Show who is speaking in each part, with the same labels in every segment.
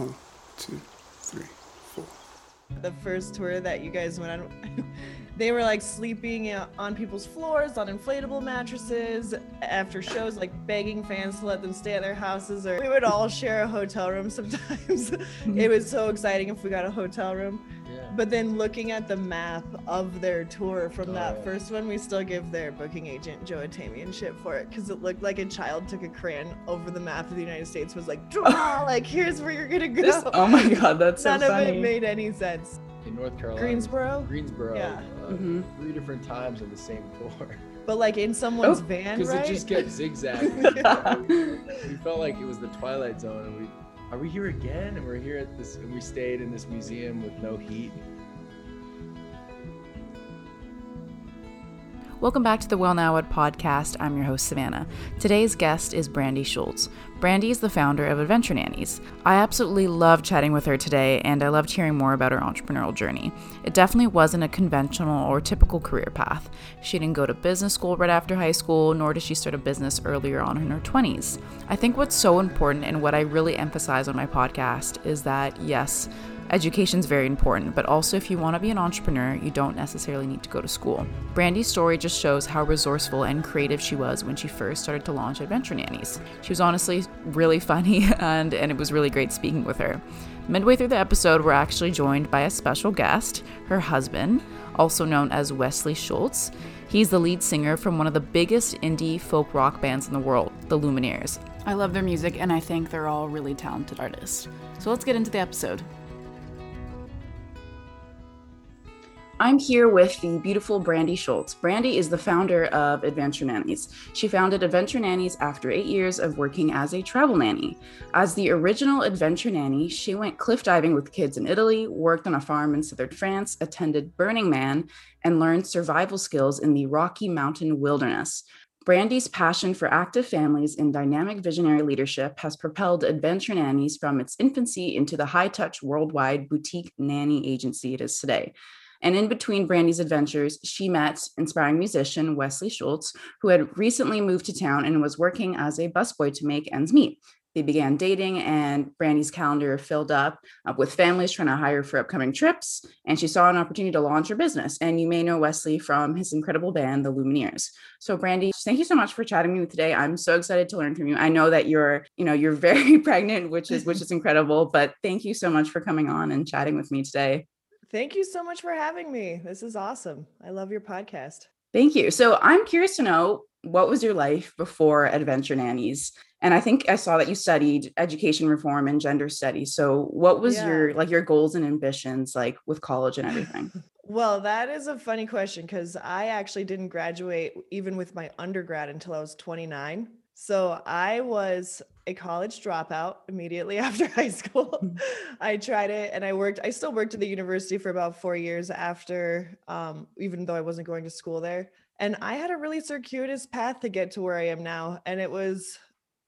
Speaker 1: One, two, three, four.
Speaker 2: The first tour that you guys went on, they were like sleeping on people's floors on inflatable mattresses after shows, like begging fans to let them stay at their houses, or we would all share a hotel room sometimes. it was so exciting if we got a hotel room. But then looking at the map of their tour from that
Speaker 3: Oh.
Speaker 2: first one, we still give their booking agent Joe Atamian shit for it because it looked like a child took a crayon over the map of the United States, was like, draw, like here's where you're gonna go.
Speaker 4: This- oh my god, that's so
Speaker 2: None of it made any sense.
Speaker 3: in North Carolina.
Speaker 2: Greensboro?
Speaker 3: Greensboro.
Speaker 2: Yeah.
Speaker 3: Uh,
Speaker 4: Mhm.
Speaker 3: Three different times on the same tour.
Speaker 2: But like in someone's
Speaker 4: Oh,
Speaker 2: van,
Speaker 3: Because
Speaker 2: right?
Speaker 3: it just kept zigzagging. we felt like it was the Twilight Zone, and we are we here again? And we're here at this, and we stayed in this museum with no heat.
Speaker 5: Welcome back to the Well Now What podcast. I'm your host, Savannah. Today's guest is Brandy Schultz. Brandy is the founder of Adventure Nannies. I absolutely loved chatting with her today, and I loved hearing more about her entrepreneurial journey. It definitely wasn't a conventional or typical career path. She didn't go to business school right after high school, nor did she start a business earlier on in her 20s. I think what's so important and what I really emphasize on my podcast is that, yes, Education's very important, but also if you want to be an entrepreneur, you don't necessarily need to go to school. Brandy's story just shows how resourceful and creative she was when she first started to launch Adventure Nannies. She was honestly really funny and and it was really great speaking with her. Midway through the episode, we're actually joined by a special guest, her husband, also known as Wesley Schultz. He's the lead singer from one of the biggest indie folk rock bands in the world, the Lumineers. I love their music and I think they're all really talented artists. So let's get into the episode. I'm here with the beautiful Brandy Schultz. Brandy is the founder of Adventure Nannies. She founded Adventure Nannies after eight years of working as a travel nanny. As the original Adventure Nanny, she went cliff diving with kids in Italy, worked on a farm in southern France, attended Burning Man, and learned survival skills in the Rocky Mountain wilderness. Brandy's passion for active families and dynamic visionary leadership has propelled Adventure Nannies from its infancy into the high touch worldwide boutique nanny agency it is today. And in between Brandy's adventures, she met inspiring musician Wesley Schultz, who had recently moved to town and was working as a busboy to make ends meet. They began dating, and Brandy's calendar filled up uh, with families trying to hire for upcoming trips. And she saw an opportunity to launch her business. And you may know Wesley from his incredible band, the Lumineers. So, Brandy, thank you so much for chatting with me today. I'm so excited to learn from you. I know that you're, you know, you're very pregnant, which is which is incredible. But thank you so much for coming on and chatting with me today.
Speaker 2: Thank you so much for having me. This is awesome. I love your podcast.
Speaker 5: Thank you. So I'm curious to know what was your life before Adventure Nannies? And I think I saw that you studied education reform and gender studies. So what was
Speaker 2: Yeah.
Speaker 5: your like your goals and ambitions like with college and everything?
Speaker 2: Well, that is a funny question because I actually didn't graduate even with my undergrad until I was 29. So I was a college dropout immediately after high school. I tried it and I worked, I still worked at the university for about four years after, um, even though I wasn't going to school there. And I had a really circuitous path to get to where I am now. And it was,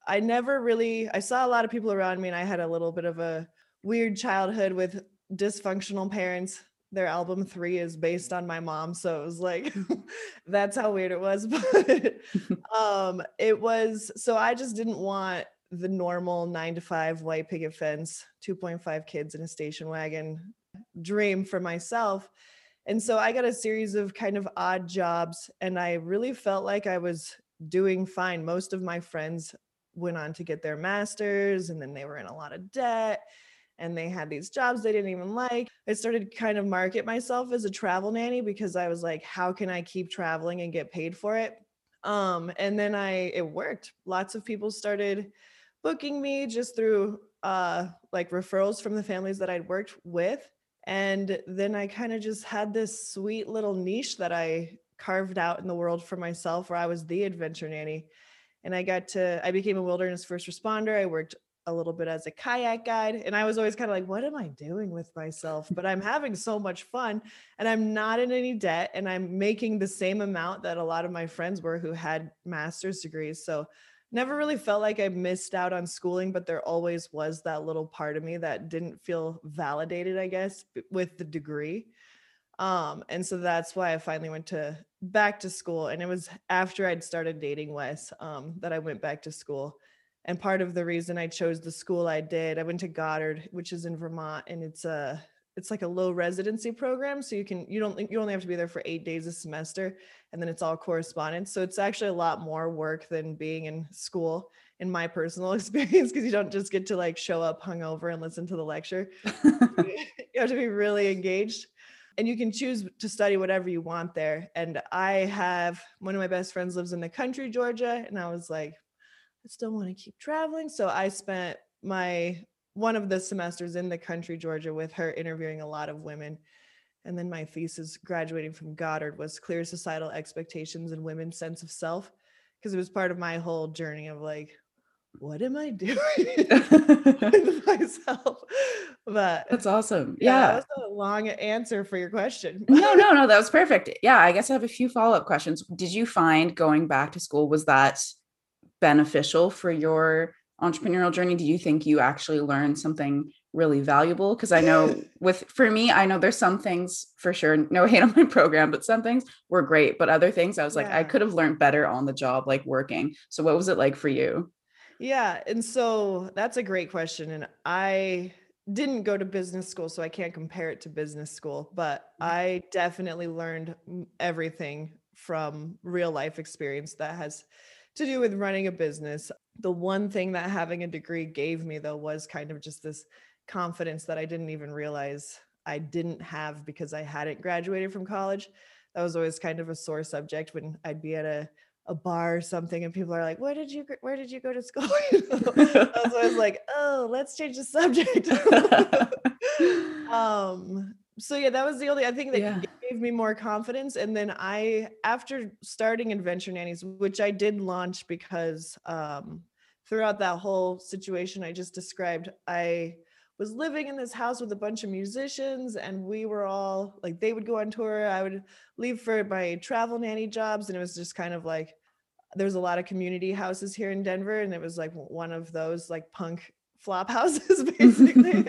Speaker 2: I never really, I saw a lot of people around me and I had a little bit of a weird childhood with dysfunctional parents their album three is based on my mom so it was like that's how weird it was but um it was so i just didn't want the normal nine to five white picket fence 2.5 kids in a station wagon dream for myself and so i got a series of kind of odd jobs and i really felt like i was doing fine most of my friends went on to get their masters and then they were in a lot of debt and they had these jobs they didn't even like. I started kind of market myself as a travel nanny because I was like, how can I keep traveling and get paid for it? Um, and then I it worked. Lots of people started booking me just through uh like referrals from the families that I'd worked with. And then I kind of just had this sweet little niche that I carved out in the world for myself where I was the adventure nanny. And I got to I became a wilderness first responder. I worked a little bit as a kayak guide. And I was always kind of like, what am I doing with myself? But I'm having so much fun and I'm not in any debt and I'm making the same amount that a lot of my friends were who had master's degrees. So never really felt like I missed out on schooling, but there always was that little part of me that didn't feel validated, I guess, with the degree. Um, and so that's why I finally went to back to school. And it was after I'd started dating Wes um, that I went back to school And part of the reason I chose the school I did, I went to Goddard, which is in Vermont, and it's a it's like a low residency program so you can you don't you only have to be there for eight days a semester and then it's all correspondence. So it's actually a lot more work than being in school in my personal experience because you don't just get to like show up hungover and listen to the lecture. You have to be really engaged and you can choose to study whatever you want there and i have one of my best friends lives in the country georgia and i was like i still want to keep traveling so i spent my one of the semesters in the country georgia with her interviewing a lot of women and then my thesis graduating from goddard was clear societal expectations and women's sense of self because it was part of my whole journey of like what am i doing with myself but
Speaker 5: That's awesome.
Speaker 2: yeah,
Speaker 5: Yeah.
Speaker 2: that was a long answer for your question
Speaker 5: no, no, no, that was perfect. Yeah, I guess I have a few follow up questions. Did you find going back to school was that beneficial for your entrepreneurial journey? Do you think you actually learned something really valuable? Because I know with for me, I know there's some things for sure, no hate on my program, but some things were great, but other things I was like, I could have learned better on the job, like working. So what was it like for you?
Speaker 2: Yeah, and so that's a great question. And I didn't go to business school, so I can't compare it to business school, but
Speaker 5: Mhm.
Speaker 2: I definitely learned everything from real life experience that has to do with running a business. The one thing that having a degree gave me, though, was kind of just this confidence that I didn't even realize I didn't have because I hadn't graduated from college. That was always kind of a sore subject when I'd be at a a bar or something and people are like where did you where did you go to school i was always like oh let's change the subject um so yeah that was the only i think that
Speaker 5: Yeah.
Speaker 2: Gave me more confidence and then i after starting adventure nannies which i did launch because um throughout that whole situation i just described i was living in this house with a bunch of musicians and we were all like they would go on tour i would leave for my travel nanny jobs and it was just kind of like there's a lot of community houses here in denver and it was like one of those like punk flop houses basically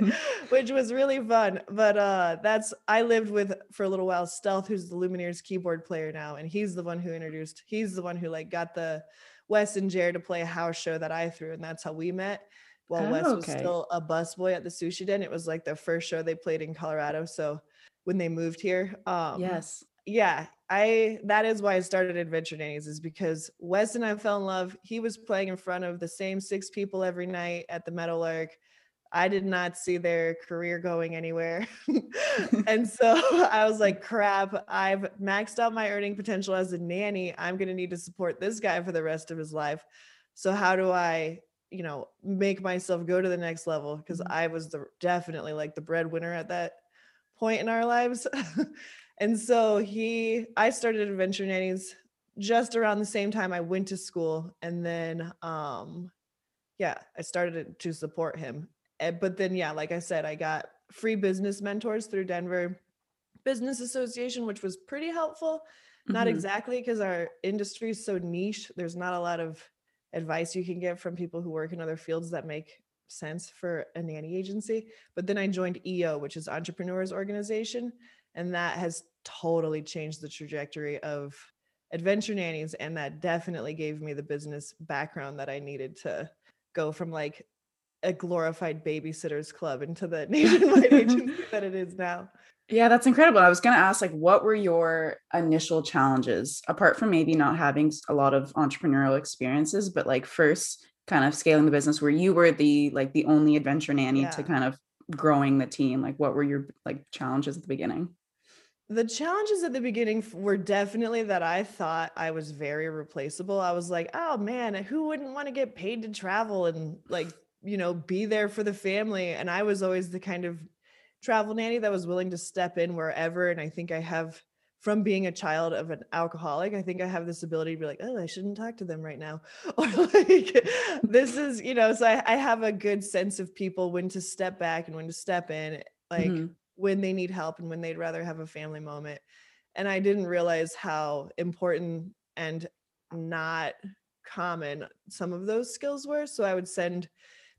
Speaker 2: which was really fun but uh that's i lived with for a little while Stelth who's the lumineers keyboard player now and he's the one who introduced he's the one who like got the wes and jared to play a house show that i threw and that's how we met while wes
Speaker 5: Oh,
Speaker 2: was
Speaker 5: okay.
Speaker 2: still a busboy at the sushi den it was like the first show they played in colorado so when they moved here um
Speaker 5: yes.
Speaker 2: yeah i that is why i started adventure nannies is because wes and i fell in love. He was playing in front of the same six people every night at the meadowlark. I did not see their career going anywhere. And so i was like crap i've maxed out my earning potential as a nanny. I'm going to need to support this guy for the rest of his life. So how do i you know make myself go to the next level? Because
Speaker 5: Mhm.
Speaker 2: i was the definitely like the breadwinner at that point in our lives and so he i started adventure nannies just around the same time i went to school and then um yeah i started to support him. Eh, but then yeah like i said i got free business mentors through denver business association which was pretty helpful. Not
Speaker 5: Mhm.
Speaker 2: exactly because our industry is so niche. There's not a lot of advice you can get from people who work in other fields that make sense for a nanny agency. But then i joined eo which is entrepreneurs organization and that has totally changed the trajectory of adventure nannies and that definitely gave me the business background that i needed to go from like a glorified babysitters club into the nationwide agency that it is now
Speaker 5: Yeah, that's incredible. I was going to ask, like, what were your initial challenges, apart from maybe not having a lot of entrepreneurial experiences, but like first kind of scaling the business where you were the like the only adventure nanny to kind of growing the team? Like, what were your like challenges at the beginning?
Speaker 2: The challenges at the beginning were definitely that I thought I was very replaceable. I was like, oh man, who wouldn't want to get paid to travel and like, you know, be there for the family? And I was always the kind of travel nanny that was willing to step in wherever. And I think I have, from being a child of an alcoholic, I think I have this ability to be like, oh, I shouldn't talk to them right now. Or like, this is, you know, so I, I have a good sense of people when to step back and when to step in. Like,
Speaker 5: Mhm.
Speaker 2: When they need help and when they'd rather have a family moment. And I didn't realize how important and not common some of those skills were. So I would send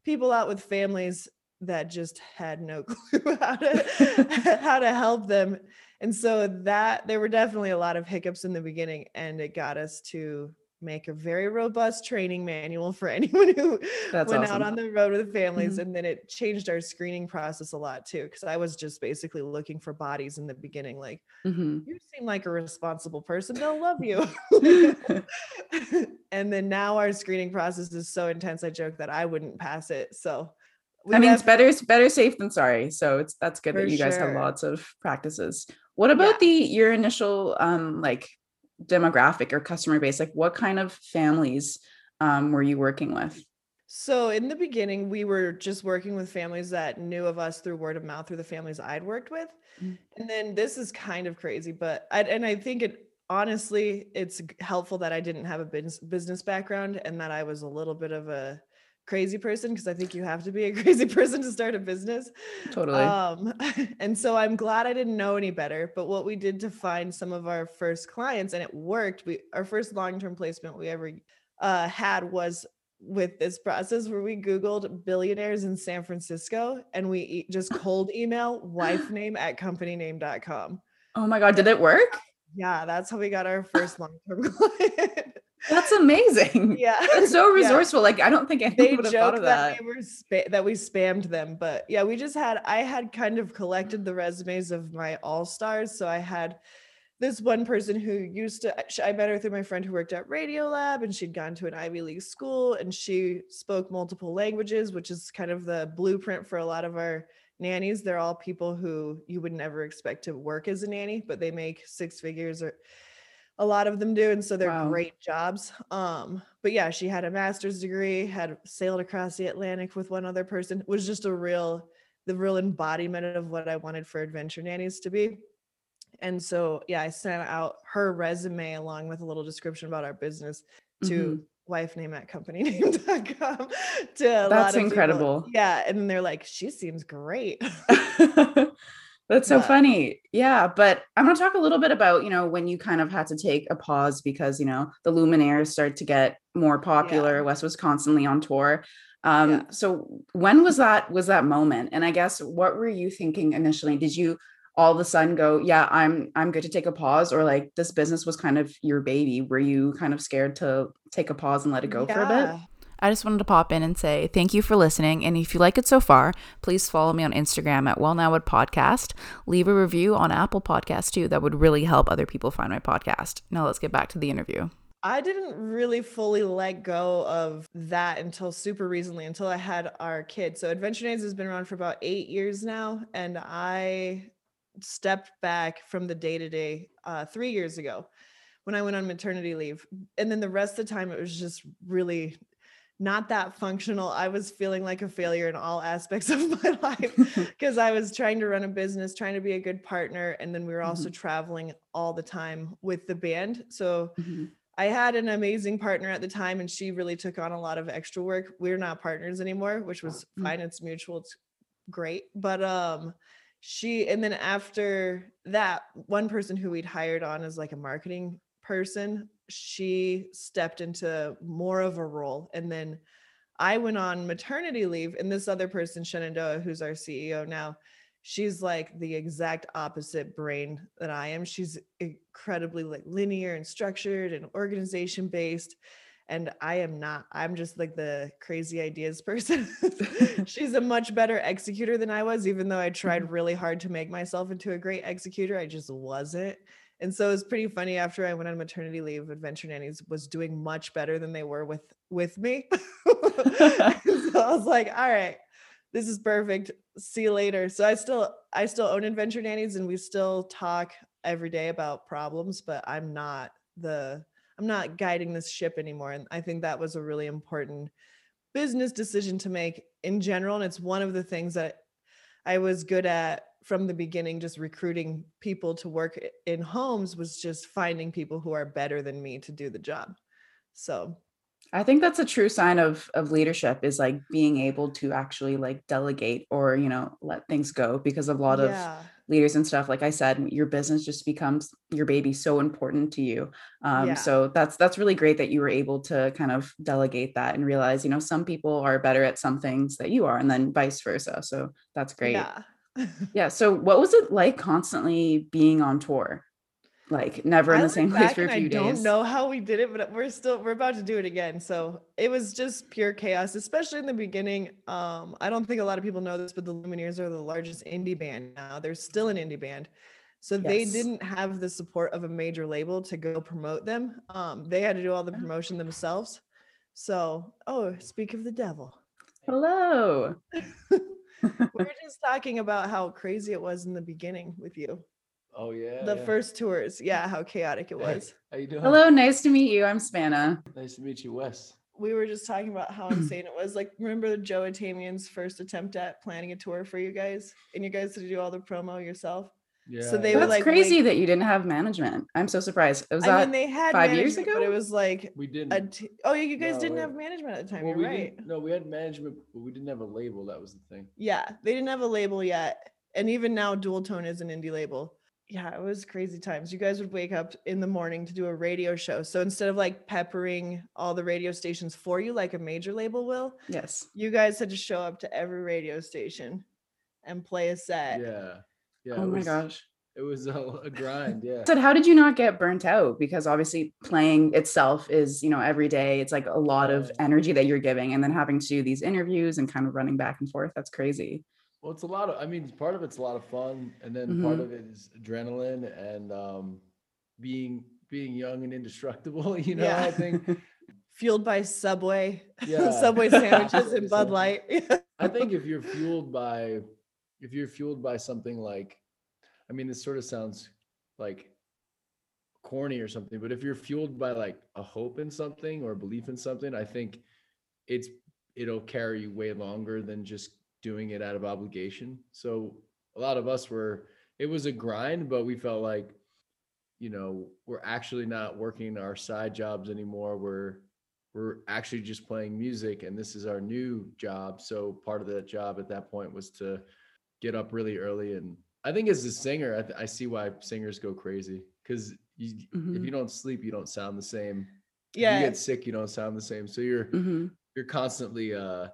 Speaker 2: people out with families that just had no clue how to how to help them. And so that there were definitely a lot of hiccups in the beginning and it got us to make a very robust training manual for anyone who
Speaker 5: That's
Speaker 2: went
Speaker 5: awesome.
Speaker 2: out on the road with families
Speaker 5: Mhm.
Speaker 2: and then it changed our screening process a lot too because i was just basically looking for bodies in the beginning like
Speaker 5: Mhm.
Speaker 2: you seem like a responsible person they'll love you and then now our screening process is so intense i joke that i wouldn't pass it so
Speaker 5: I mean, it's better better safe than sorry. So it's that's good
Speaker 2: For
Speaker 5: that you guys have lots of practices. What about the your initial um like demographic or customer base? Like what kind of families um were you working with?
Speaker 2: So in the beginning, we were just working with families that knew of us through word of mouth through the families I'd worked with.
Speaker 5: Mm.
Speaker 2: And then this is kind of crazy, but I and I think it honestly it's helpful that I didn't have a business business background and that I was a little bit of a crazy person because I think you have to be a crazy person to start a business.
Speaker 5: Totally.
Speaker 2: Um, and so I'm glad I didn't know any better. But what we did to find some of our first clients, and it worked. We our first long-term placement we ever uh, had was with this process where we Googled billionaires in San Francisco and we just cold email wife name at company companyname.com.
Speaker 5: oh my god, did it work?
Speaker 2: Yeah, that's how we got our first long-term client.
Speaker 5: That's amazing.
Speaker 2: yeah.
Speaker 5: That's so
Speaker 2: Yeah.
Speaker 5: Like I don't think anyone would have thought of
Speaker 2: that,
Speaker 5: that.
Speaker 2: we were spa- that we spammed them but yeah we just had i had kind of collected the resumes of my all stars so i had this one person who used to i met her through my friend who worked at Radiolab and she'd gone to an ivy league school and she spoke multiple languages which is kind of the blueprint for a lot of our nannies they're all people who you would never expect to work as a nanny but they make six figures or a lot of them do and so they're
Speaker 5: Wow.
Speaker 2: great jobs um but yeah she had a master's degree had sailed across the atlantic with one other person was just a real the real embodiment of what i wanted for adventure nannies to be and so yeah i sent out her resume along with a little description about our business to
Speaker 5: Mhm.
Speaker 2: wife name at companyname.com to a lot
Speaker 5: That's
Speaker 2: of people.
Speaker 5: incredible.
Speaker 2: yeah and they're like she seems great
Speaker 5: That's so
Speaker 2: But-
Speaker 5: funny. Yeah, but I'm going to talk a little bit about, you know, when you kind of had to take a pause because, you know, the Lumineers start to get more popular. Wes was constantly on tour. Um
Speaker 2: Yeah.
Speaker 5: so when was that was that moment? And I guess what were you thinking initially? Did you all of a sudden go, "Yeah, I'm I'm good to take a pause," or like this business was kind of your baby? Were you kind of scared to take a pause and let it go for a bit?
Speaker 4: I just wanted to pop in and say thank you for listening. And if you like it so far, please follow me on Instagram at Well Now What Podcast. Leave a review on Apple Podcast too. That would really help other people find my podcast. Now let's get back to the interview.
Speaker 2: I didn't really fully let go of that until super recently, until I had our kid. So Adventure Nannies has been around for about eight years now, and I stepped back from the day to day three years ago when I went on maternity leave. And then the rest of the time, it was just really not that functional. I was feeling like a failure in all aspects of my life because I was trying to run a business, trying to be a good partner. And then we were also traveling all the time with the band. So
Speaker 5: Mhm.
Speaker 2: I had an amazing partner at the time, and she really took on a lot of extra work. We're not partners anymore, which was
Speaker 5: Mm.
Speaker 2: fine. It's mutual. It's great. But um, she and then after that, one person who we'd hired on as like a marketing person, she stepped into more of a role, and then I went on maternity leave, and this other person, Shenandoah, who's our CEO now, she's like the exact opposite brain that I am. She's incredibly like linear and structured and organization based. And I am not. I'm just like the crazy ideas person. she's a much better executor than I was, even though I tried mm-hmm. really hard to make myself into a great executor. I just wasn't. And so it was pretty funny after I went on maternity leave, Adventure Nannies was doing much better than they were with with me. so I was like, all right, this is perfect. See you later. So I still I still own Adventure Nannies and we still talk every day about problems, but I'm not the I'm not guiding this ship anymore. And I think that was a really important business decision to make in general. And it's one of the things that I was good at from the beginning, just recruiting people to work in homes was just finding people who are better than me to do the job. So
Speaker 5: I think that's a true sign of of leadership is like being able to actually like delegate or you know let things go because a lot of leaders and stuff like I said your business just becomes your baby so important to you um
Speaker 2: Yeah.
Speaker 5: so that's that's really great that you were able to kind of delegate that and realize you know some people are better at some things that you are and then vice versa so that's great
Speaker 2: Yeah.
Speaker 5: Yeah so what was it like constantly being on tour like never in
Speaker 2: I
Speaker 5: the same place for a few
Speaker 2: I
Speaker 5: days.
Speaker 2: I don't know how we did it, but we're still we're about to do it again. So it was just pure chaos, especially in the beginning. Um, I don't think a lot of people know this, but the Lumineers are the largest indie band now. They're still an indie band. So they didn't have the support of a major label to go promote them. Um, they had to do all the
Speaker 5: Oh.
Speaker 2: promotion themselves. So, oh, speak of the devil.
Speaker 5: Hello.
Speaker 2: we were just talking about how crazy it was in the beginning with you.
Speaker 3: Oh yeah.
Speaker 2: the
Speaker 3: yeah.
Speaker 2: first tours, yeah, how chaotic it
Speaker 3: Hey,
Speaker 2: was.
Speaker 3: How you doing?
Speaker 5: Hello, nice to meet you. I'm Savannah.
Speaker 3: Nice to meet you, Wes.
Speaker 2: we were just talking about how insane it was. Like, remember Joe Atamian's first attempt at planning a tour for you guys, and you guys had to do all the promo yourself.
Speaker 3: Yeah.
Speaker 2: they
Speaker 3: yeah.
Speaker 2: were
Speaker 5: That's
Speaker 2: like,
Speaker 5: crazy
Speaker 2: wait-
Speaker 5: that you didn't have management. I'm so surprised. It was
Speaker 2: I
Speaker 5: that
Speaker 2: mean, they had
Speaker 5: five years
Speaker 2: management, but it was like
Speaker 3: we didn't.
Speaker 2: a t- oh yeah, you guys
Speaker 3: No,
Speaker 2: didn't
Speaker 3: wait.
Speaker 2: have management at the time.
Speaker 3: well,
Speaker 2: You're
Speaker 3: we
Speaker 2: right.
Speaker 3: no, we had management, but we didn't have a label. That was the thing.
Speaker 2: Yeah, they didn't have a label yet, and even now, Dualtone is an indie label. Yeah, it was crazy times. You guys would wake up in the morning to do a radio show. So instead of like peppering all the radio stations for you like a major label will,
Speaker 5: yes.
Speaker 2: you guys had to show up to every radio station and play a set.
Speaker 3: Yeah. Yeah.
Speaker 5: oh my
Speaker 3: was,
Speaker 5: gosh.
Speaker 3: It was a, a grind. Yeah.
Speaker 5: said how did you not get burnt out because obviously playing itself is you know every day it's like a lot of energy that you're giving and then having to do these interviews and kind of running back and forth that's crazy
Speaker 3: Well, it's a lot of. I mean, part of it's a lot of fun, and then part
Speaker 5: Mhm.
Speaker 3: of it is adrenaline and um, being being young and indestructible. You know,
Speaker 2: Yeah.
Speaker 3: I think.
Speaker 2: Fueled by Subway,
Speaker 3: Yeah.
Speaker 2: Subway sandwiches and Bud Light.
Speaker 3: I think if you're fueled by, if you're fueled by something like, I mean, this sort of sounds like corny or something, but if you're fueled by like a hope in something or belief in something, I think it's it'll carry you way longer than just doing it out of obligation. So a lot of us were it was a grind, but we felt like, you know, we're actually not working our side jobs anymore. We're we're actually just playing music and this is our new job so part of that job at that point was to get up really early and i think as a singer i, th- I see why singers go crazy because you, if you don't sleep you don't sound the same if
Speaker 2: yeah.
Speaker 3: you get sick you don't sound the same so you're
Speaker 5: Mhm.
Speaker 3: you're constantly uh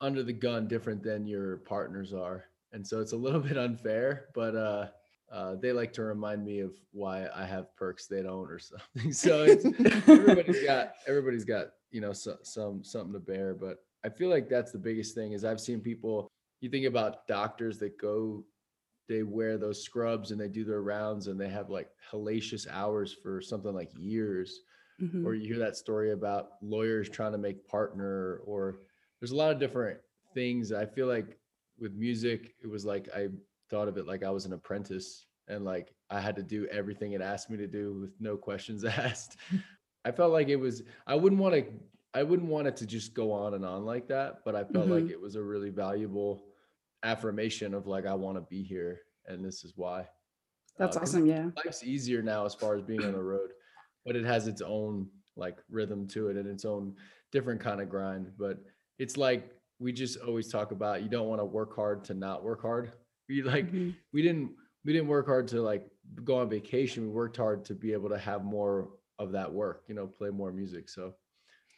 Speaker 3: under the gun different than your partners are and so it's a little bit unfair but uh uh, they like to remind me of why I have perks they don't or something. So it's, everybody's got everybody's got you know so, some something to bear but i feel like that's the biggest thing is i've seen people you think about doctors that go they wear those scrubs and they do their rounds and they have like hellacious hours for something like years
Speaker 5: Mhm.
Speaker 3: or you hear that story about lawyers trying to make partner or there's a lot of different things i feel like with music it was like i thought of it like i was an apprentice and like i had to do everything it asked me to do with no questions asked i felt like it was i wouldn't want to i wouldn't want it to just go on and on like that but i felt like
Speaker 5: Mhm.
Speaker 3: it was a really valuable affirmation of like i want to be here and this is why
Speaker 5: that's
Speaker 3: Uh,
Speaker 5: awesome yeah
Speaker 3: life's easier now as far as being on the road but it has its own like rhythm to it and its own different kind of grind but it's like we just always talk about you don't want to work hard to not work hard we like
Speaker 5: Mhm.
Speaker 3: we didn't we didn't work hard to like go on vacation we worked hard to be able to have more of that work you know play more music so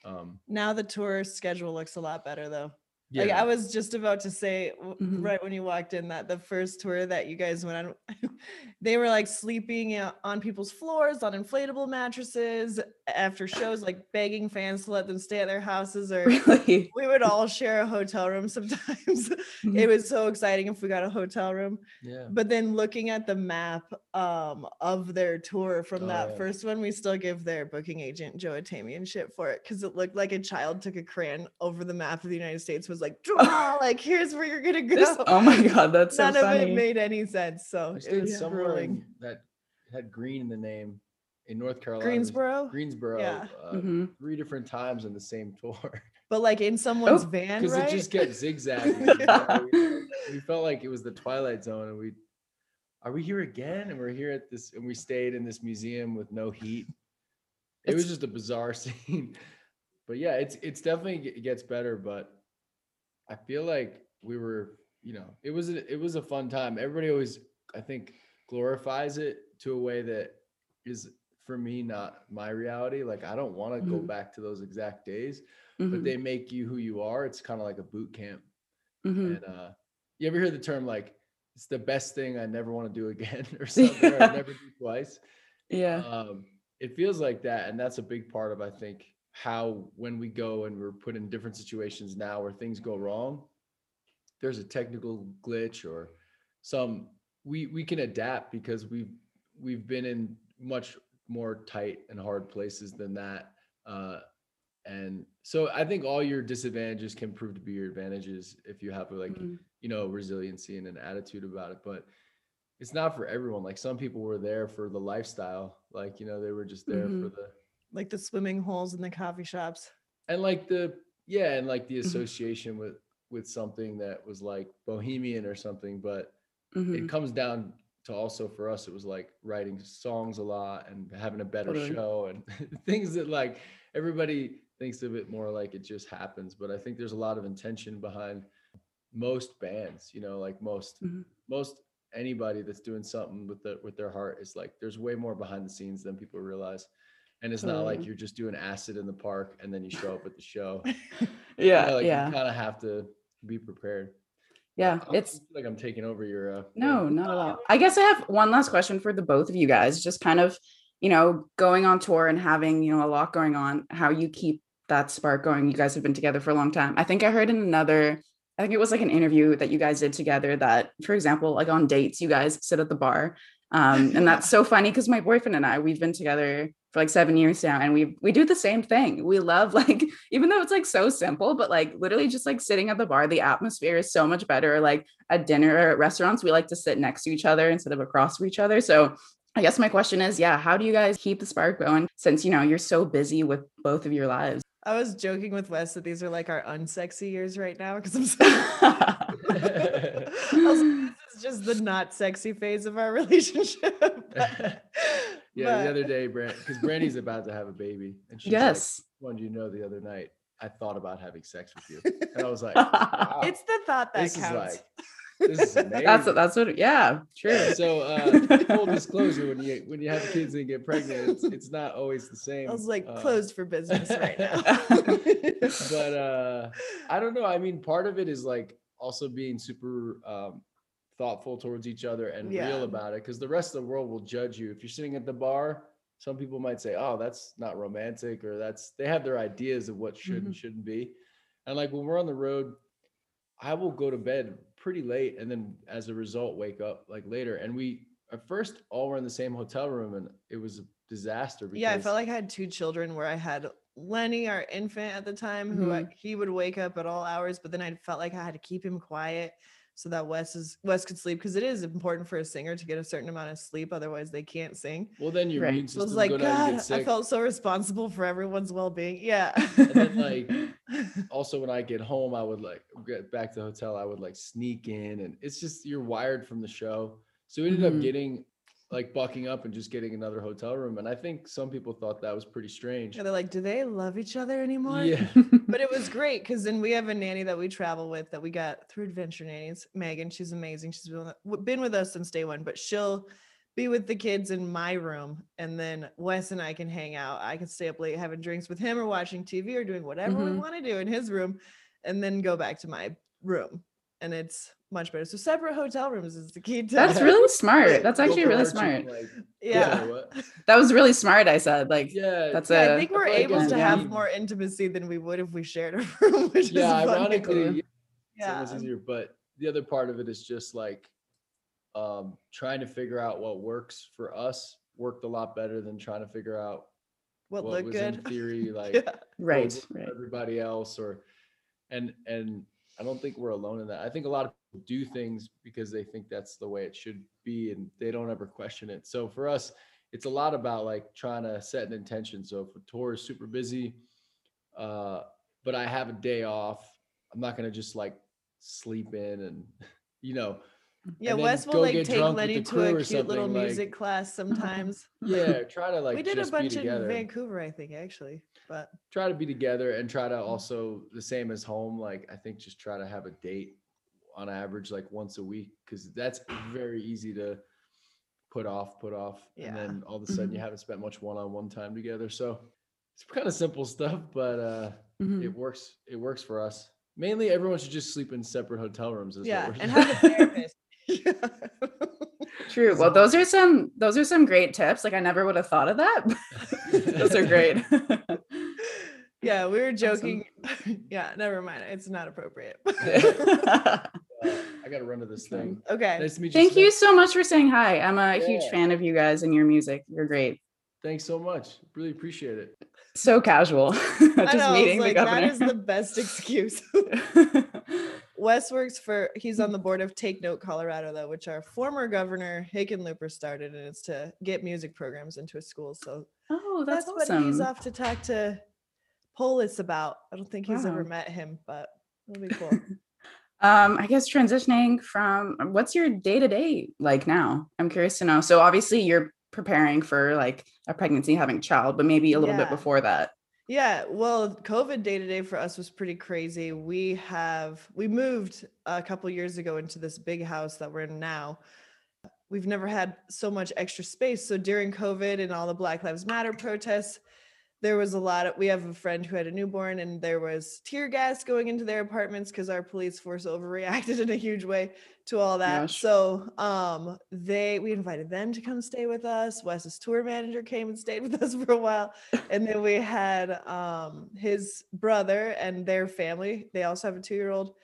Speaker 3: um
Speaker 2: now the tour schedule looks a lot better though. Like I was just about to say w-
Speaker 5: Mhm.
Speaker 2: right when you walked in that the first tour that you guys went on, they were like sleeping uh, on people's floors on inflatable mattresses after shows, like begging fans to let them stay at their houses or
Speaker 5: really
Speaker 2: we would all share a hotel room sometimes.
Speaker 5: Mhm.
Speaker 2: it was so exciting if we got a hotel room.
Speaker 3: yeah
Speaker 2: But then looking at the map um, of their tour from
Speaker 3: Oh,
Speaker 2: that
Speaker 3: yeah.
Speaker 2: first one, we still give their booking agent Joe Atamian shit for it because it looked like a child took a crayon over the map of the United States, was like, draw, like here's where you're gonna go.
Speaker 5: This- oh my god that's so
Speaker 2: None of
Speaker 5: funny
Speaker 2: it made any sense. So
Speaker 3: we
Speaker 2: it
Speaker 3: stayed
Speaker 2: was
Speaker 3: somewhere
Speaker 2: grueling.
Speaker 3: in that had green in the name in north carolina
Speaker 2: Greensboro,
Speaker 3: greensboro
Speaker 2: Yeah.
Speaker 3: uh,
Speaker 5: Mhm.
Speaker 3: three different times in the same tour
Speaker 2: but like in someone's
Speaker 5: Oh,
Speaker 2: van,
Speaker 3: because
Speaker 2: right?
Speaker 3: it just gets zigzagging. we, we felt like it was the twilight zone, and we are we here again? And we're here at this, and we stayed in this museum with no heat. It was just a bizarre scene, but yeah, it's it's definitely it gets better. But I feel like we were, you know, it was a, it was a fun time. Everybody always, I think, glorifies it to a way that is for me not my reality. Like I don't want to go
Speaker 5: Mhm.
Speaker 3: back to those exact days but
Speaker 5: Mhm.
Speaker 3: they make you who you are. It's kind of like a boot camp.
Speaker 5: Mhm.
Speaker 3: And uh, you ever hear the term like it's the best thing I never want to do again or something or I'll never do twice?
Speaker 5: Yeah.
Speaker 3: um, it feels like that and that's a big part of i think how when we go and we're put in different situations now where things go wrong there's a technical glitch or some we we can adapt because we've we've been in much more tight and hard places than that uh and so i think all your disadvantages can prove to be your advantages if you have like
Speaker 5: Mhm.
Speaker 3: you know resiliency and an attitude about it but it's not for everyone like some people were there for the lifestyle like you know they were just there
Speaker 5: Mhm.
Speaker 3: for the
Speaker 2: Like the swimming holes in the coffee shops.
Speaker 3: and like the yeah and like the
Speaker 5: Mhm.
Speaker 3: association with with something that was like bohemian or something but
Speaker 5: Mhm.
Speaker 3: it comes down to also for us it was like writing songs a lot and having a better
Speaker 5: Totally.
Speaker 3: show and things that like everybody thinks of it more like it just happens but i think there's a lot of intention behind most bands you know like most
Speaker 5: Mhm.
Speaker 3: most anybody that's doing something with the with their heart is like there's way more behind the scenes than people realize and it's not like you're just doing acid in the park and then you show up at the show
Speaker 5: Yeah.
Speaker 3: like
Speaker 5: yeah.
Speaker 3: you kind of have to be prepared.
Speaker 5: Yeah.
Speaker 3: I- I
Speaker 5: It's
Speaker 3: like I'm taking over your. Uh,
Speaker 5: No,
Speaker 3: thing.
Speaker 5: not at all. I guess I have one last question for the both of you guys. Just kind of, you know, going on tour and having, you know, a lot going on, how you keep that spark going. You guys have been together for a long time. I think I heard in another, I think it was like an interview that you guys did together that, for example, like on dates, you guys sit at the bar. Um, and that's so funny because my boyfriend and I, we've been together for like seven years now, and we we do the same thing. We love like, even though it's like so simple, but like literally just like sitting at the bar, the atmosphere is so much better. Like at dinner or at restaurants, we like to sit next to each other instead of across from each other. So I guess my question is, yeah, how do you guys keep the spark going since you know you're so busy with both of your lives?
Speaker 2: I was joking with Wes that these are like our unsexy years right now because I'm so I this is just the not sexy phase of our relationship. But-
Speaker 3: yeah,
Speaker 2: but-
Speaker 3: the other day, Brand, because Brandy's about to have a baby, and she's
Speaker 5: yes.
Speaker 3: like, "Wanted you to know the other night I thought about having sex with you," and I was like, wow,
Speaker 2: it's the thought that
Speaker 3: this is
Speaker 2: counts.
Speaker 3: like this is amazing.
Speaker 5: that's what that's what yeah, true.
Speaker 3: so uh, full disclosure: when you when you have kids and get pregnant, it's, it's not always the same.
Speaker 2: I was like
Speaker 3: uh,
Speaker 2: closed for business right now.
Speaker 3: but uh i don't know i mean part of it is like also being super um thoughtful towards each other and
Speaker 2: Yeah.
Speaker 3: real about it because the rest of the world will judge you. If you're sitting at the bar some people might say oh that's not romantic or that's they have their ideas of what should and mm-hmm. shouldn't be. And like when we're on the road i will go to bed pretty late and then as a result wake up like later. And we at first all were in the same hotel room and it was a disaster because
Speaker 2: yeah, I felt like I had two children where I had Lenny, our infant at the time, who mm-hmm. I, he would wake up at all hours, but then I felt like I had to keep him quiet so that Wes is Wes could sleep because it is important for a singer to get a certain amount of sleep, otherwise they can't sing.
Speaker 3: well then your
Speaker 5: Right.
Speaker 3: immune
Speaker 2: So I
Speaker 3: system
Speaker 2: was like,
Speaker 3: go down and
Speaker 2: God,
Speaker 3: get
Speaker 2: I felt so responsible for everyone's well-being. Yeah.
Speaker 3: And then, like, also when I get home, I would like get back to the hotel, I would like sneak in and it's just you're wired from the show. So we ended
Speaker 5: Mhm.
Speaker 3: up getting like bucking up and just getting another hotel room. And I think some people thought that was pretty strange.
Speaker 2: Yeah, they're like, do they love each other anymore?
Speaker 3: Yeah.
Speaker 2: but it was great because then we have a nanny that we travel with that we got through Adventure Nannies. Megan, she's amazing. She's been, with- us since day one, but she'll be with the kids in my room, and then Wes and I can hang out. I can stay up late having drinks with him or watching TV or doing whatever we
Speaker 5: Mhm.
Speaker 2: want to do in his room, and then go back to my room, and it's much better. So separate hotel rooms is the key to
Speaker 5: That's
Speaker 2: it.
Speaker 5: really smart. That's actually really smart.
Speaker 3: Like,
Speaker 2: yeah.
Speaker 3: sorry.
Speaker 5: That was really smart. I said like
Speaker 3: Yeah.
Speaker 5: that's
Speaker 2: Yeah,
Speaker 5: a
Speaker 2: I think we're able
Speaker 3: it's
Speaker 2: to
Speaker 5: yeah.
Speaker 2: have more intimacy than we would if we shared a room, which
Speaker 3: yeah,
Speaker 2: is funny.
Speaker 3: ironically,
Speaker 2: yeah.
Speaker 3: it's easier. But the other part of it is just like um trying to figure out what works for us worked a lot better than trying to figure out
Speaker 2: what,
Speaker 3: what
Speaker 2: looked
Speaker 3: was
Speaker 2: good.
Speaker 3: in theory like
Speaker 2: yeah.
Speaker 5: right, right.
Speaker 3: everybody else or and and i don't think we're alone in that. I think a lot of people do things because they think that's the way it should be and they don't ever question it. So for us it's a lot about like trying to set an intention. So if a tour is super busy uh but i have a day off i'm not going to just like sleep in and you know
Speaker 2: Yeah, Wes will like take Lenny to a cute little
Speaker 3: like-
Speaker 2: music class sometimes.
Speaker 3: yeah try to like
Speaker 2: we did a bunch in. Vancouver, I think, actually. But
Speaker 3: try to be together and try to
Speaker 2: Mm-hmm.
Speaker 3: also the same as home like i think just try to have a date on average like once a week because that's very easy to put off put off
Speaker 2: Yeah.
Speaker 3: and then all of a sudden you
Speaker 5: Mhm.
Speaker 3: haven't spent much one-on-one time together so it's kind of simple stuff but uh
Speaker 5: Mhm.
Speaker 3: it works it works for us mainly everyone should just sleep in separate hotel rooms is what
Speaker 2: yeah,
Speaker 3: we're
Speaker 2: and have a therapist. Yeah.
Speaker 5: True. Well, those are some those are some great tips. Like I never would have thought of that. those are great.
Speaker 2: yeah, we were joking. yeah, never mind. It's not appropriate.
Speaker 3: Uh, I gotta run to this thing.
Speaker 2: okay.
Speaker 3: Nice to meet you.
Speaker 5: Thank
Speaker 3: Steph.
Speaker 5: you so much for saying hi. I'm a huge fan of you guys and your music. You're great.
Speaker 3: Thanks so much. Really appreciate it.
Speaker 5: So casual. Just
Speaker 2: I know, I was
Speaker 5: meeting
Speaker 2: like,
Speaker 5: the
Speaker 2: that is the best excuse. Wes works for he's on the board of Take Note Colorado though, which our former governor Hickenlooper started, and it's to get music programs into his schools. So
Speaker 5: oh, that's,
Speaker 2: that's, what he's off to talk to Polis about. I don't think he's ever met him, but it'll be cool.
Speaker 5: Um, I guess transitioning from what's your day to day like now? I'm curious to know. So obviously you're preparing for like a pregnancy, having a child, but maybe a little bit before that.
Speaker 2: Yeah, well, COVID day to day for us was pretty crazy. We have we moved a couple years ago into this big house that we're in now. We've never had so much extra space. So during COVID and all the Black Lives Matter protests, there was a lot of we have a friend who had a newborn and there was tear gas going into their apartments because our police force overreacted in a huge way to all that.
Speaker 5: Gosh.
Speaker 2: So um they we invited them to come stay with us. Wes's tour manager came and stayed with us for a while and then we had um his brother and their family they also have a two-year-old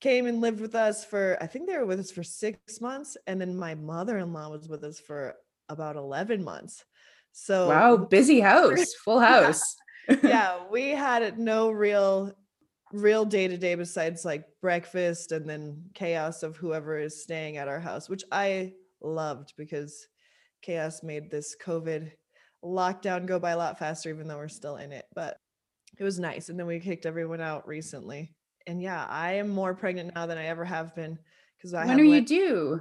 Speaker 2: came and lived with us for i think they were with us for six months and then my mother-in-law was with us for about 11 months so
Speaker 5: wow, busy house, full house.
Speaker 2: yeah we had no real real day to day besides like breakfast and then chaos of whoever is staying at our house which i loved because chaos made this covid lockdown go by a lot faster even though we're still in it but it was nice and then we kicked everyone out recently and yeah i am more pregnant now than i ever have been because i
Speaker 5: when are you due?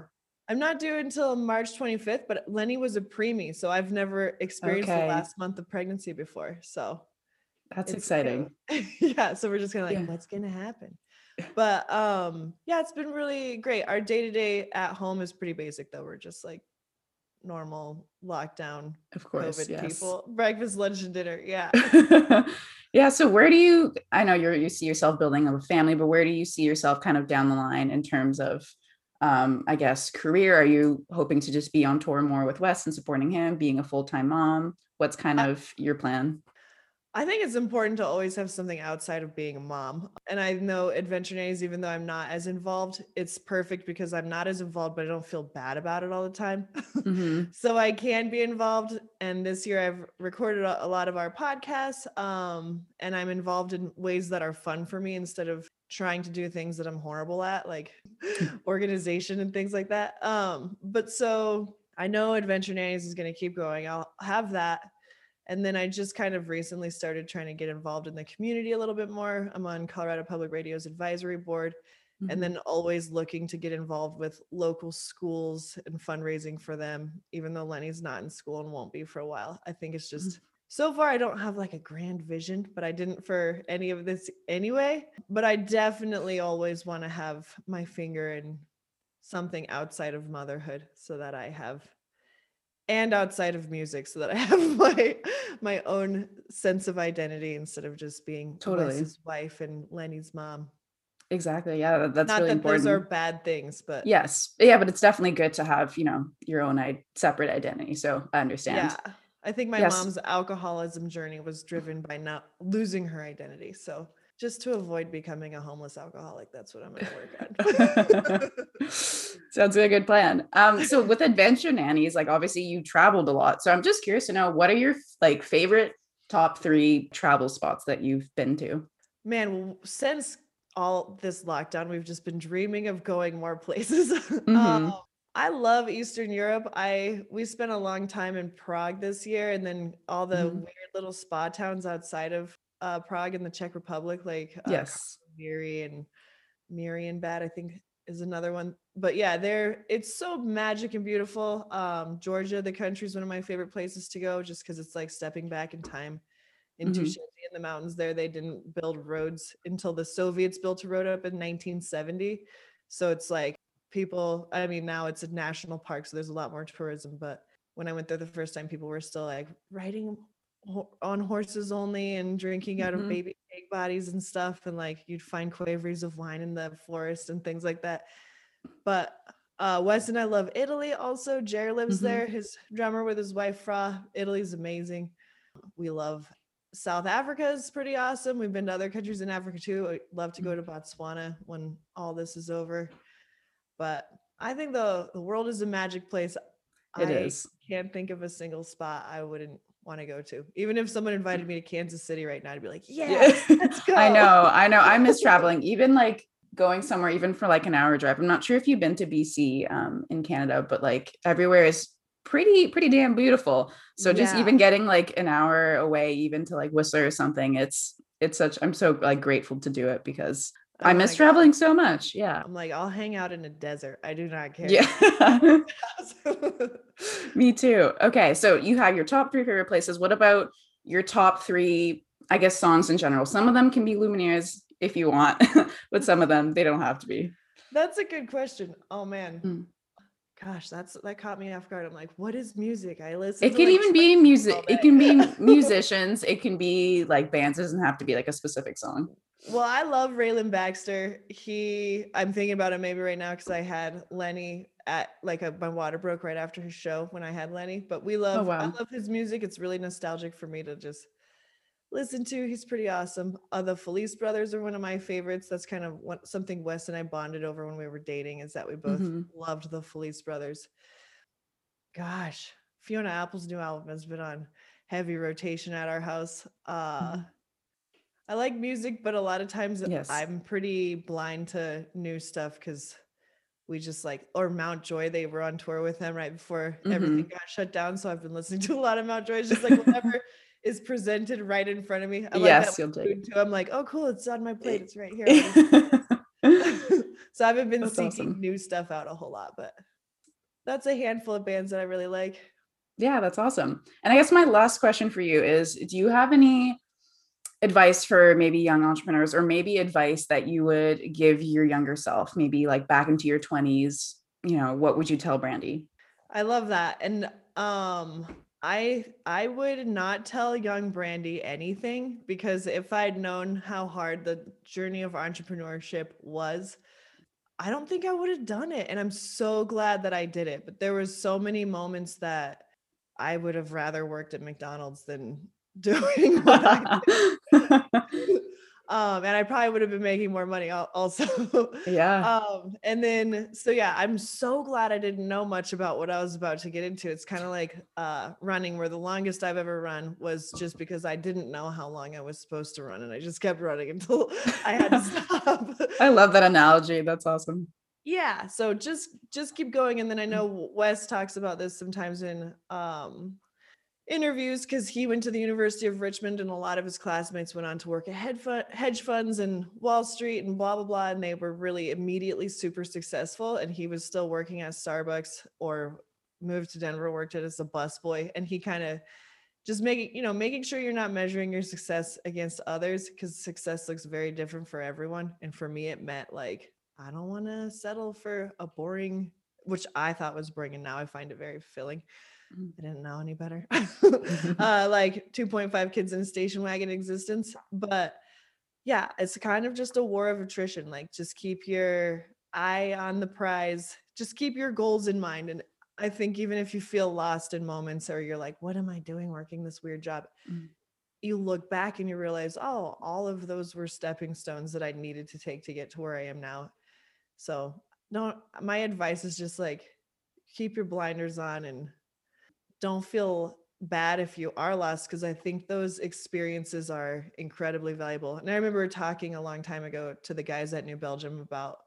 Speaker 2: I'm not due until march 25th but lenny was a preemie so i've never experienced
Speaker 5: Okay.
Speaker 2: the last month of pregnancy before so
Speaker 5: That's exciting.
Speaker 2: yeah so we're just kind of like
Speaker 5: Yeah.
Speaker 2: what's gonna happen but um yeah it's been really great our day-to-day at home is pretty basic though we're just like normal lockdown
Speaker 5: Of course.
Speaker 2: covid
Speaker 5: yes.
Speaker 2: people breakfast lunch and dinner yeah
Speaker 5: yeah. So where do you I know you're you see yourself building a family, but where do you see yourself kind of down the line in terms of um, I guess career? Are you hoping to just be on tour more with Wes and supporting him, being a full-time mom? What's kind of your plan?
Speaker 2: I think it's important to always have something outside of being a mom. And I know Adventure Nannies, even though I'm not as involved, it's perfect because I'm not as involved, but I don't feel bad about it all the time.
Speaker 5: Mhm.
Speaker 2: so I can be involved. And this year I've recorded a a lot of our podcasts. Um, and I'm involved in ways that are fun for me instead of trying to do things that I'm horrible at, like organization and things like that. Um, but so I know Adventure Nannies is going to keep going. I'll have that. And then I just kind of recently started trying to get involved in the community a little bit more. I'm on Colorado Public Radio's advisory board
Speaker 5: Mhm.
Speaker 2: and then always looking to get involved with local schools and fundraising for them, even though Lenny's not in school and won't be for a while. I think it's just so far I don't have like a grand vision, but I didn't for any of this anyway. But I definitely always want to have my finger in something outside of motherhood so that I have and outside of music so that I have my my own sense of identity instead of just being
Speaker 5: Totally.
Speaker 2: Wes's wife and Lenny's mom.
Speaker 5: Exactly. Yeah, that- that's
Speaker 2: Not
Speaker 5: really
Speaker 2: that
Speaker 5: important.
Speaker 2: those are bad things, but
Speaker 5: yes. Yeah, but it's definitely good to have, you know, your own I- separate identity. So I understand.
Speaker 2: yeah. I think my
Speaker 5: Yes.
Speaker 2: mom's alcoholism journey was driven by not losing her identity. So just to avoid becoming a homeless alcoholic, that's what I'm gonna work on.
Speaker 5: Sounds like a good plan. Um, so with adventure nannies, like obviously you traveled a lot. So I'm just curious to know what are your like favorite top three travel spots that you've been to?
Speaker 2: Man, since all this lockdown, we've just been dreaming of going more places.
Speaker 5: Mhm.
Speaker 2: Um, I love Eastern Europe. I we spent a long time in Prague this year, and then all the
Speaker 5: Mhm.
Speaker 2: weird little spa towns outside of uh, Prague in the Czech Republic, like uh,
Speaker 5: Yes.
Speaker 2: Miri and Marienbad, I think is another one. But yeah, there it's so magic and beautiful. Um, Georgia, the country, is one of my favorite places to go, just because it's like stepping back in time into
Speaker 5: Mhm.
Speaker 2: In the mountains. There, they didn't build roads until the Soviets built a road up in 1970. So it's like people. I mean, now it's a national park, so there's a lot more tourism. But when I went there the first time, people were still like riding on horses only and drinking out
Speaker 5: Mhm.
Speaker 2: of baby pig bodies and stuff and like you'd find qvevris of wine in the forest and things like that but Uh, Wes and I love Italy. Also, Jer lives
Speaker 5: Mhm.
Speaker 2: there. His drummer with his wife Fra. Italy's amazing. We love South Africa is pretty awesome. We've been to other countries in Africa too. I'd love to go to Botswana when all this is over. But I think the the world is a magic place.
Speaker 5: It
Speaker 2: I
Speaker 5: is.
Speaker 2: can't think of a single spot I wouldn't want to go to. Even if someone invited me to Kansas City right now, I'd be like, yes, let's go.
Speaker 5: I know, I know. I miss traveling. Even like going somewhere, even for like an hour drive. I'm not sure if you've been to BC um, in Canada, but like everywhere is pretty, pretty damn beautiful. So just
Speaker 2: Yeah.
Speaker 5: even getting like an hour away, even to like Whistler or something, it's it's such. I'm so like grateful to do it because I
Speaker 2: Oh
Speaker 5: miss
Speaker 2: God.
Speaker 5: traveling so much. Yeah.
Speaker 2: I'm like, I'll hang out in a desert. I do not care.
Speaker 5: Yeah. Me too. Okay, so you have your top three favorite places. What about your top three, I guess, songs in general? Some of them can be Lumineers if you want, but some of them they don't have to be.
Speaker 2: That's a good question. Oh man.
Speaker 5: Mm.
Speaker 2: Gosh, that's that caught me off guard. I'm like, what is music? I listen.
Speaker 5: It can
Speaker 2: like,
Speaker 5: even be music. It can be musicians. It can be like bands. It doesn't have to be like a specific song.
Speaker 2: Well, I love Rayland Baxter. He, I'm thinking about it maybe right now because I had Lenny at like a, my water broke right after his show when I had Lenny. But we love, I
Speaker 5: wow.
Speaker 2: love his music. It's really nostalgic for me to just listen to. He's pretty awesome. Uh, the Felice brothers are one of my favorites. That's kind of what, something Wes and I bonded over when we were dating is that we both
Speaker 5: Mhm.
Speaker 2: loved the Felice brothers. Gosh, Fiona Apple's new album has been on heavy rotation at our house. Uh,
Speaker 5: Mhm.
Speaker 2: I like music, but a lot of times
Speaker 5: Yes.
Speaker 2: I'm pretty blind to new stuff because we just like or Mount Joy. They were on tour with him right before everything
Speaker 5: Mhm.
Speaker 2: got shut down. So I've been listening to a lot of Mount Joy. It's just like whatever is presented right in front of me. I
Speaker 5: Yes,
Speaker 2: like that
Speaker 5: you'll take
Speaker 2: too. I'm like, oh cool, it's on my plate. It's right here. so I haven't been
Speaker 5: That's
Speaker 2: seeking
Speaker 5: awesome.
Speaker 2: new stuff out a whole lot, but that's a handful of bands that I really like.
Speaker 5: Yeah, that's awesome. And I guess my last question for you is: Do you have any advice for maybe young entrepreneurs, or maybe advice that you would give your younger self, maybe like back into your twenties? You know, what would you tell Brandy?
Speaker 2: I love that. And um I I would not tell young Brandy anything because if I'd known how hard the journey of entrepreneurship was, I don't think I would have done it. And I'm so glad that I did it. But there was so many moments that I would have rather worked at McDonald's than doing what I did. Um, and I probably would have been making more money also.
Speaker 5: yeah.
Speaker 2: um and then so yeah i'm so glad i didn't know much about what i was about to get into it's kind of like uh running where the longest i've ever run was just because i didn't know how long i was supposed to run and i just kept running until i had to stop
Speaker 5: I love that analogy. That's awesome.
Speaker 2: yeah so just just keep going and then i know wes talks about this sometimes in um interviews because he went to the university of richmond and a lot of his classmates went on to work at hedge, funds and wall street and blah blah blah and they were really immediately super successful and he was still working at starbucks or moved to denver worked at as a busboy and he kind of just making you know making sure you're not measuring your success against others because success looks very different for everyone and for me it meant like i don't want to settle for a boring which i thought was boring and now i find it very fulfilling
Speaker 5: Mm.
Speaker 2: I didn't know any better. Uh like 2.5 kids in a station wagon existence but yeah it's kind of just a war of attrition like just keep your eye on the prize just keep your goals in mind and i think even if you feel lost in moments or you're like what am i doing working this weird job?
Speaker 5: Mm.
Speaker 2: you look back and you realize oh all of those were stepping stones that i needed to take to get to where i am now. So don't my advice is just like keep your blinders on and don't feel bad if you are lost because I think those experiences are incredibly valuable. And I remember talking a long time ago to the guys at New Belgium about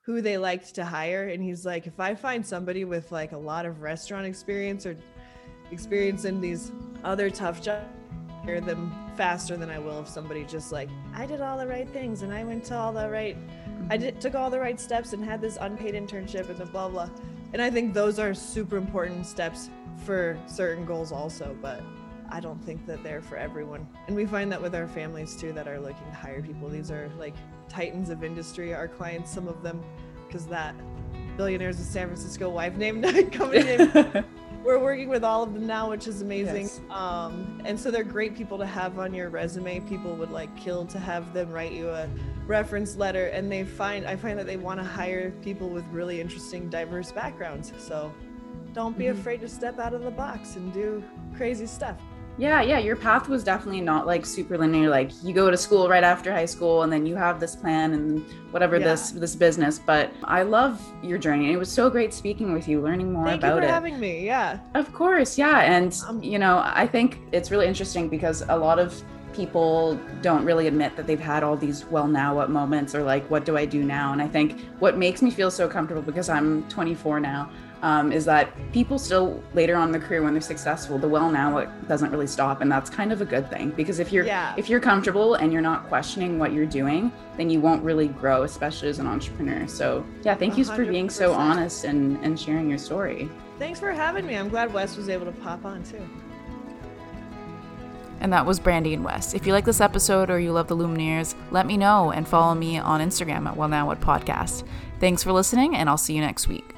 Speaker 2: who they liked to hire. And he's like, if I find somebody with like a lot of restaurant experience or experience in these other tough jobs, hire them faster than I will if somebody just like, I did all the right things and I went to all the right, I did took all the right steps and had this unpaid internship and the blah blah. And I think those are super important steps for certain goals also, but I don't think that they're for everyone. And we find that with our families too that are looking to hire people. These are like titans of industry, our clients, some of them, because that billionaires of San Francisco wife named company name we're working with all of them now, which is amazing.
Speaker 5: Yes.
Speaker 2: Um, and so they're great people to have on your resume. People would like kill to have them write you a reference letter, and they find I find that they want to hire people with really interesting, diverse backgrounds. So don't be
Speaker 5: Mhm.
Speaker 2: afraid to step out of the box and do crazy stuff.
Speaker 5: Yeah, yeah, your path was definitely not like super linear. Like you go to school right after high school, and then you have this plan and whatever
Speaker 2: Yeah.
Speaker 5: this this business. But I love your journey. It was so great speaking with you, learning more
Speaker 2: Thank you for
Speaker 5: it.
Speaker 2: having me. Yeah.
Speaker 5: Of course, yeah. And,
Speaker 2: Um,
Speaker 5: you know, I think it's really interesting because a lot of people don't really admit that they've had all these well now what moments or like what do I do now and I think what makes me feel so comfortable because I'm 24 now um, is that people still later on in their career when they're successful the well now it doesn't really stop and that's kind of a good thing because if you're
Speaker 2: Yeah.
Speaker 5: if you're comfortable and you're not questioning what you're doing then you won't really grow especially as an entrepreneur so yeah thank you for being so honest and and sharing your story
Speaker 2: Thanks for having me. I'm glad Wes was able to pop on too.
Speaker 4: And that was Brandy and Wes. If you like this episode or you love the Lumineers, let me know and follow me on Instagram at Well Now What Podcast. Thanks for listening, and I'll see you next week.